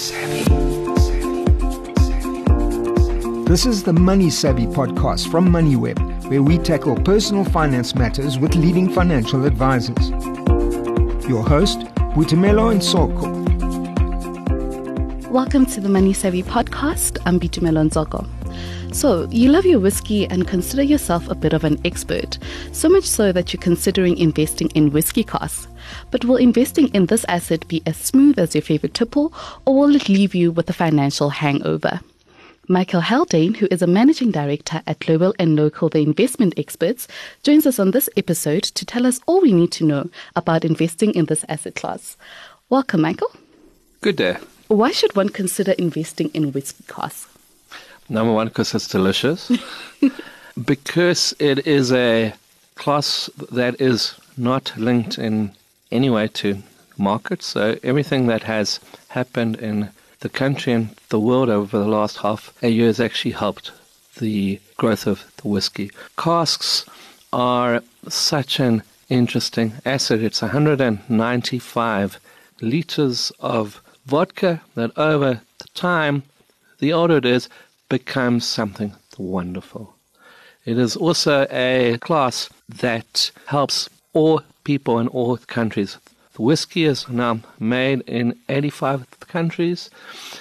This is the Money Savvy podcast from MoneyWeb, where we tackle personal finance matters with leading financial advisors. Your host, Boitumelo Ntsoko. Welcome to the Money Savvy podcast. I'm Boitumelo Ntsoko. So, you love your whiskey and consider yourself a bit of an expert, so much so that you're considering investing in whiskey casks. But will investing in this asset be as smooth as your favorite tipple, or will it leave you with a financial hangover? Michael Haldane, who is a managing director at Global and Local The Investment Experts, joins us on this episode to tell us all we need to know about investing in this asset class. Welcome, Michael. Good day. Why should one consider investing in whiskey casks? Number one, because it's delicious. because it is a class that is not linked in any way to markets. So everything that has happened in the country and the world over the last half a year has actually helped the growth of the whiskey. Casks are such an interesting asset. It's 195 liters of vodka that over time, the older it is, becomes something wonderful. It is also a class that helps all people in all countries the whiskey is now made in 85 countries.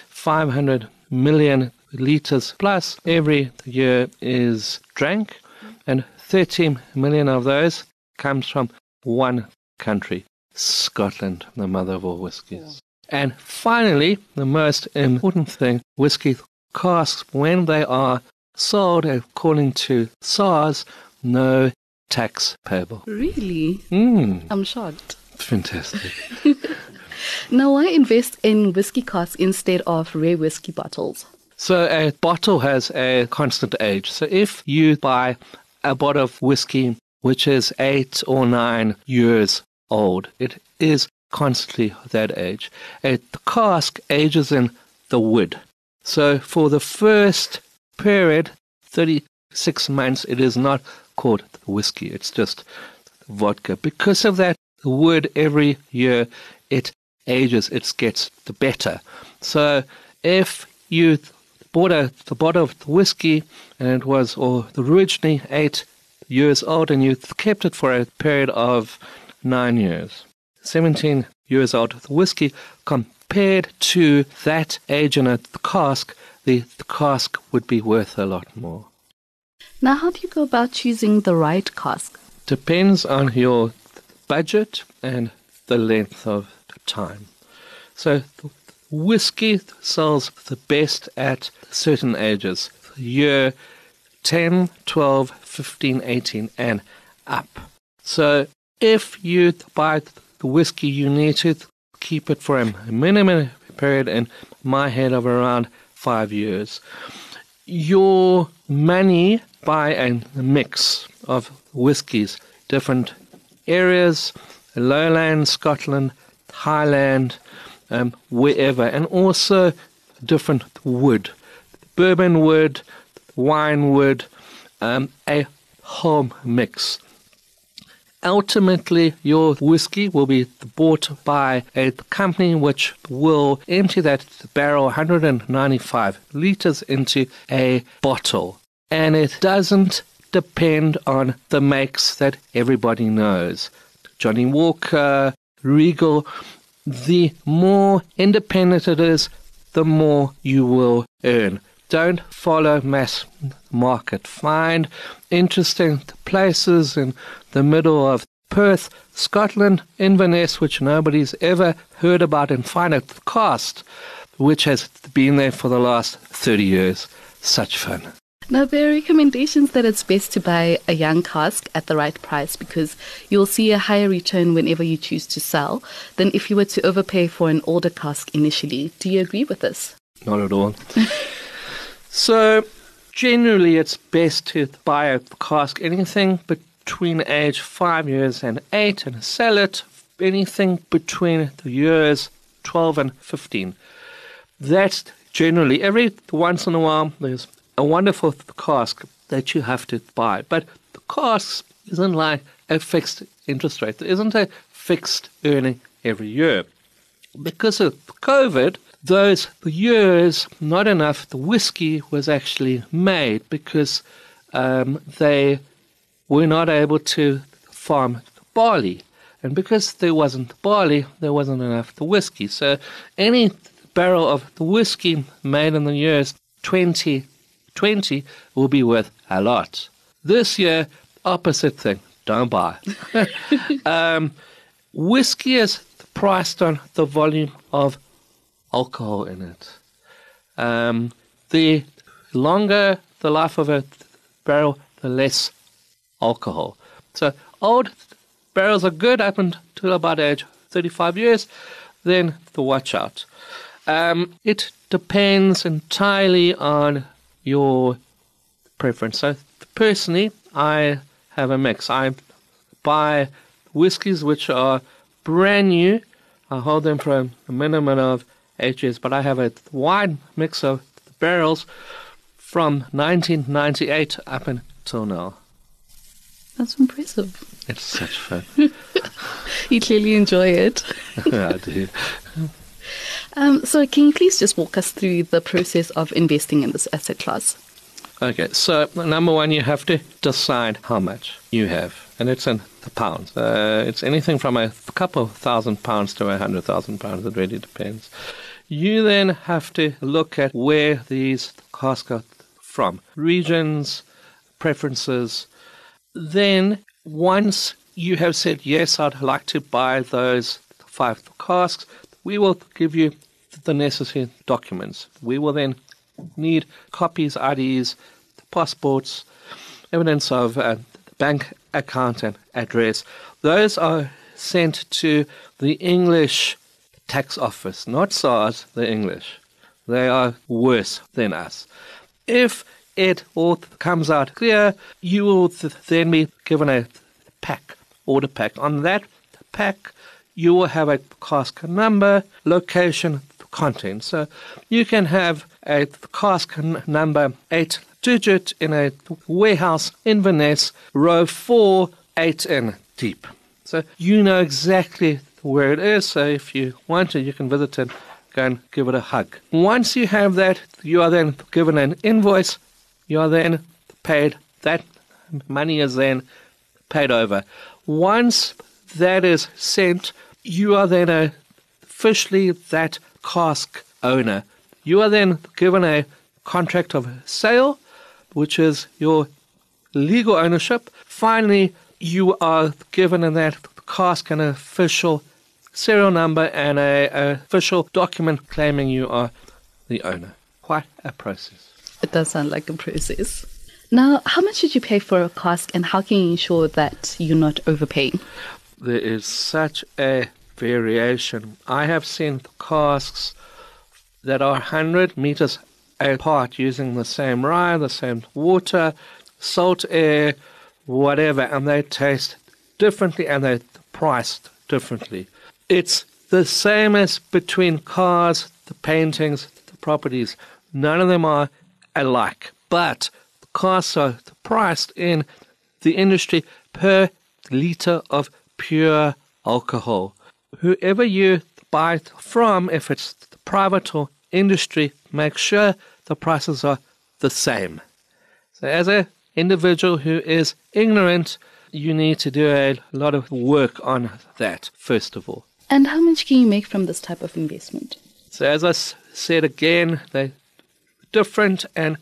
500 million liters plus every year is drank, and 13 million of those comes from one country, Scotland, the mother of all whiskies. And finally, the most important thing, whiskey casks, when they are sold according to SARS, no tax payable. Really? Mm. I'm shocked. Fantastic. now, why invest in whiskey casks instead of rare whiskey bottles? So, a bottle has a constant age. So, if you buy a bottle of whiskey which is eight or nine years old, it is constantly that age. A cask ages in the wood. So, for the first period, 36 months, it is not called whiskey, it's just vodka. Because of that wood every year it ages, it gets the better. So if you bought a the bottle of whiskey and it was or the originally eight years old and you kept it for a period of nine years, seventeen years old, the whiskey compared to that age in a cask, the cask would be worth a lot more. Now, how do you go about choosing the right cask? Depends on your budget and the length of time. So whiskey sells the best at certain ages, year 10, 12, 15, 18 and up. So if you buy the whiskey, you need to keep it for a minimum period in my head of around five years. Your money buy a mix of whiskies, different areas, lowland Scotland, Highland, um, wherever, and also different wood, bourbon wood, wine wood, um, a home mix. Ultimately, your whiskey will be bought by a company which will empty that barrel 195 liters into a bottle. And it doesn't depend on the makes that everybody knows. Johnnie Walker, Regal, the more independent it is, the more you will earn. Don't follow mass market. Find interesting places in the middle of Perth, Scotland, Inverness, which nobody's ever heard about, and find a cask which has been there for the last 30 years. Such fun. Now, there are recommendations that it's best to buy a young cask at the right price because you'll see a higher return whenever you choose to sell than if you were to overpay for an older cask initially. Do you agree with this? Not at all. so, generally, it's best to buy a cask anything between age five years and eight and sell it anything between the years 12 and 15. That's generally every once in a while there's a wonderful cask that you have to buy. But the cask isn't like a fixed interest rate. There isn't a fixed earning every year. because of COVID, those years, not enough, the whiskey was actually made because um, they were not able to farm barley. And because there wasn't barley, there wasn't enough the whiskey. So any barrel of the whiskey made in the years 2020 will be worth a lot. This year, opposite thing. Don't buy. um, whiskey is priced on the volume of alcohol in it. Um, the longer the life of a barrel, the less alcohol. So old barrels are good up until about age 35 years, then the watch out. Um, it depends entirely on your preference. So personally, I have a mix. I buy whiskies which are brand new. I hold them for a minimum of eight years, but I have a wide mix of barrels from 1998 up until now. That's impressive. It's such fun. you clearly enjoy it. I do. Um, so, can you please just walk us through the process of investing in this asset class? Okay, so number one, you have to decide how much you have, and it's in the pounds. Uh, it's anything from a couple thousand pounds to a hundred thousand pounds. It really depends. You then have to look at where these costs come from, regions, preferences. Then, once you have said yes, I'd like to buy those five casks, we will give you the necessary documents. We will then need copies, IDs, passports, evidence of a bank account and address. Those are sent to the English tax office, not SARS, the English. They are worse than us. If it all comes out clear, you will then be given a pack, order pack. On that pack, you will have a cask number, location, content. So you can have a cask number 8 digit in a warehouse in Inverness, row 4, 8N deep. So you know exactly where it is. So if you want to, you can visit it, go and give it a hug. Once you have that, you are then given an invoice. You are then paid. That money is then paid over. Once that is sent, you are then officially that cask owner. You are then given a contract of sale, which is your legal ownership. Finally, you are given in that cask an official serial number and a, a official document claiming you are the owner. Quite a process. It does sound like a process. Now, how much did you pay for a cask and how can you ensure that you're not overpaying? There is such a variation. I have seen casks that are 100 meters apart using the same rye, the same water, salt air, whatever, and they taste differently and they're priced differently. It's the same as between cars, the paintings, the properties. None of them are alike, but the costs are priced in the industry per liter of pure alcohol whoever you buy it from, if it's private or industry, make sure the prices are the same. So, as an individual who is ignorant, you need to do a lot of work on that, first of all. And how much can you make from this type of investment? So, as I said again, they're different, and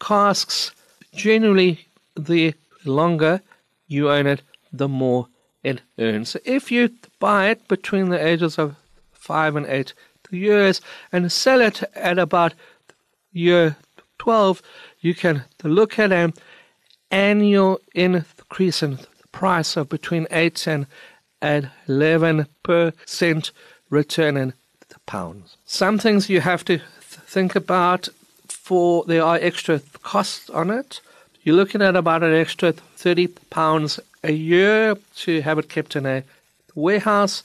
casks generally, the longer you own it, the more it earns. So, if you buy it between the ages of five and eight years and sell it at about year 12, you can look at an annual increase in price of between 8 and 11% return in pounds. Some things you have to think about for there are extra costs on it. You're looking at about an extra 30 pounds a year to have it kept in a warehouse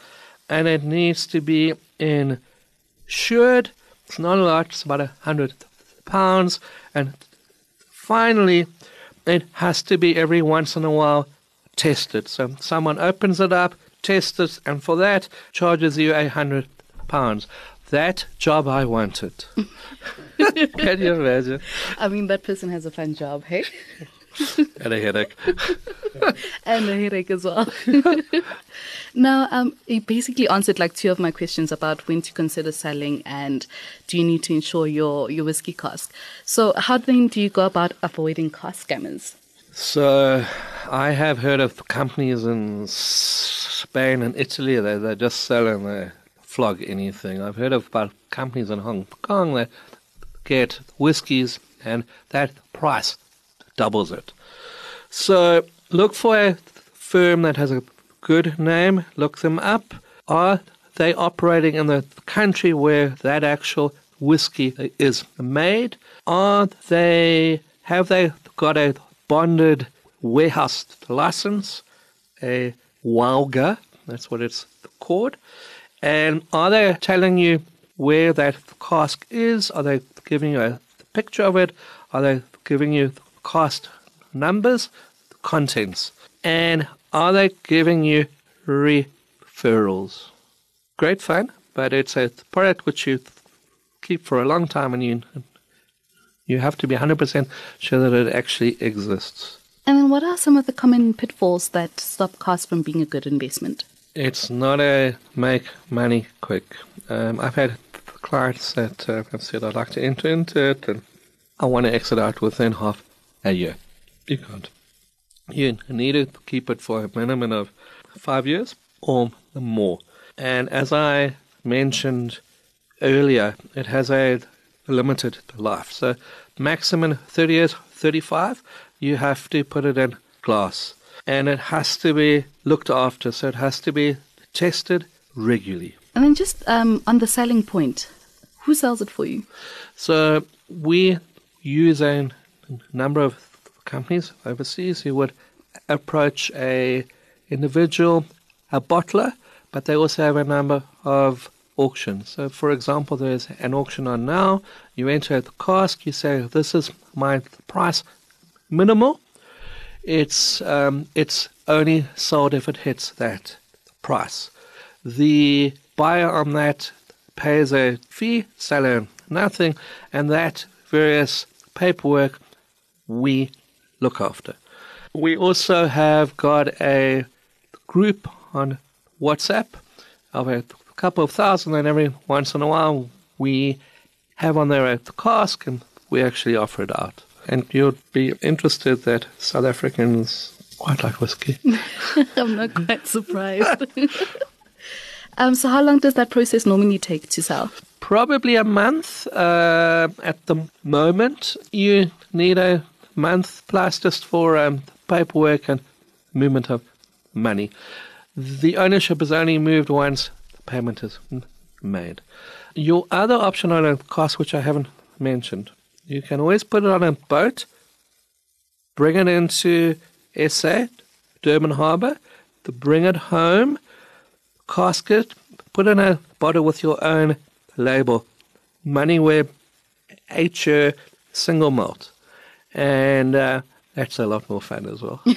and it needs to be insured. It's not a lot, it's about a hundred pounds. And finally, it has to be every once in a while tested. So someone opens it up, tests it, and for that charges you a hundred pounds. That job I wanted. Can you imagine? I mean, that person has a fun job, hey? And a headache. and a headache as well. now, um, you basically answered like two of my questions about when to consider selling and do you need to insure your, your whiskey cask. So, how then do you go about avoiding cask scammers? So, I have heard of companies in Spain and Italy that they just sell and they flog anything. I've heard of about companies in Hong Kong that get whiskies and that price doubles it. So, look for a firm that has a good name, look them up. Are they operating in the country where that actual whiskey is made? Are they have they got a bonded warehouse license, a WOWGR, that's what it's called? And are they telling you where that cask is? Are they giving you a picture of it? Are they giving you cost numbers, contents? And are they giving you referrals? Great fun, but it's a product which you keep for a long time and you you have to be 100% sure that it actually exists. And then what are some of the common pitfalls that stop cask from being a good investment? It's not a make money quick. Um, I've had clients that uh, have said, I'd like to enter into it and I want to exit out within half a year. You can't. You need to keep it for a minimum of five years or more. And as I mentioned earlier, it has a limited life. So maximum 30 years, 35, you have to put it in glass. And it has to be looked after, so it has to be tested regularly. And then just um, on the selling point, who sells it for you? So we use a number of companies overseas who would approach a individual, a bottler, but they also have a number of auctions. So, for example, there's an auction on now. You enter the cask. You say, "This is my price, minimal." It's um, it's only sold if it hits that price. The buyer on that pays a fee, seller nothing, and that various paperwork we look after. We also have got a group on WhatsApp of a couple of thousand, and every once in a while we have on there a cask and we actually offer it out. And you'd be interested that South Africans quite like whiskey. I'm not quite surprised. um, so, how long does that process normally take to sell? Probably a month uh, at the moment. You need a month plus just for um, paperwork and movement of money. The ownership is only moved once the payment is made. Your other option on a cask, which I haven't mentioned, you can always put it on a boat, bring it into SA, Durban Harbour, to bring it home, casket, put in a bottle with your own label, Moneyweb HR single malt. And uh, that's a lot more fun as well.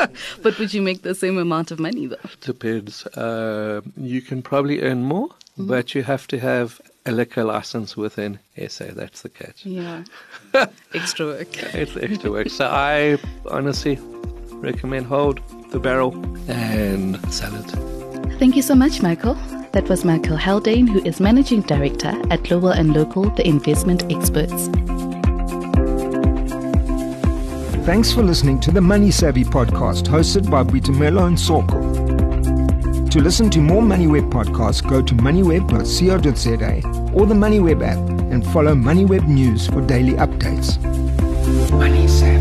but would you make the same amount of money though? Depends. Uh, you can probably earn more, mm-hmm. but you have to have a liquor license within SA. That's the catch. Yeah. extra work. it's extra work. So I honestly recommend hold the barrel and sell it. Thank you so much, Michael. That was Michael Haldane, who is Managing Director at Global and Local, the investment experts. Thanks for listening to the Money Savvy podcast hosted by Boitumelo Ntsoko. To listen to more MoneyWeb podcasts, go to moneyweb.co.za or the MoneyWeb app and follow MoneyWeb News for daily updates. Money Savvy.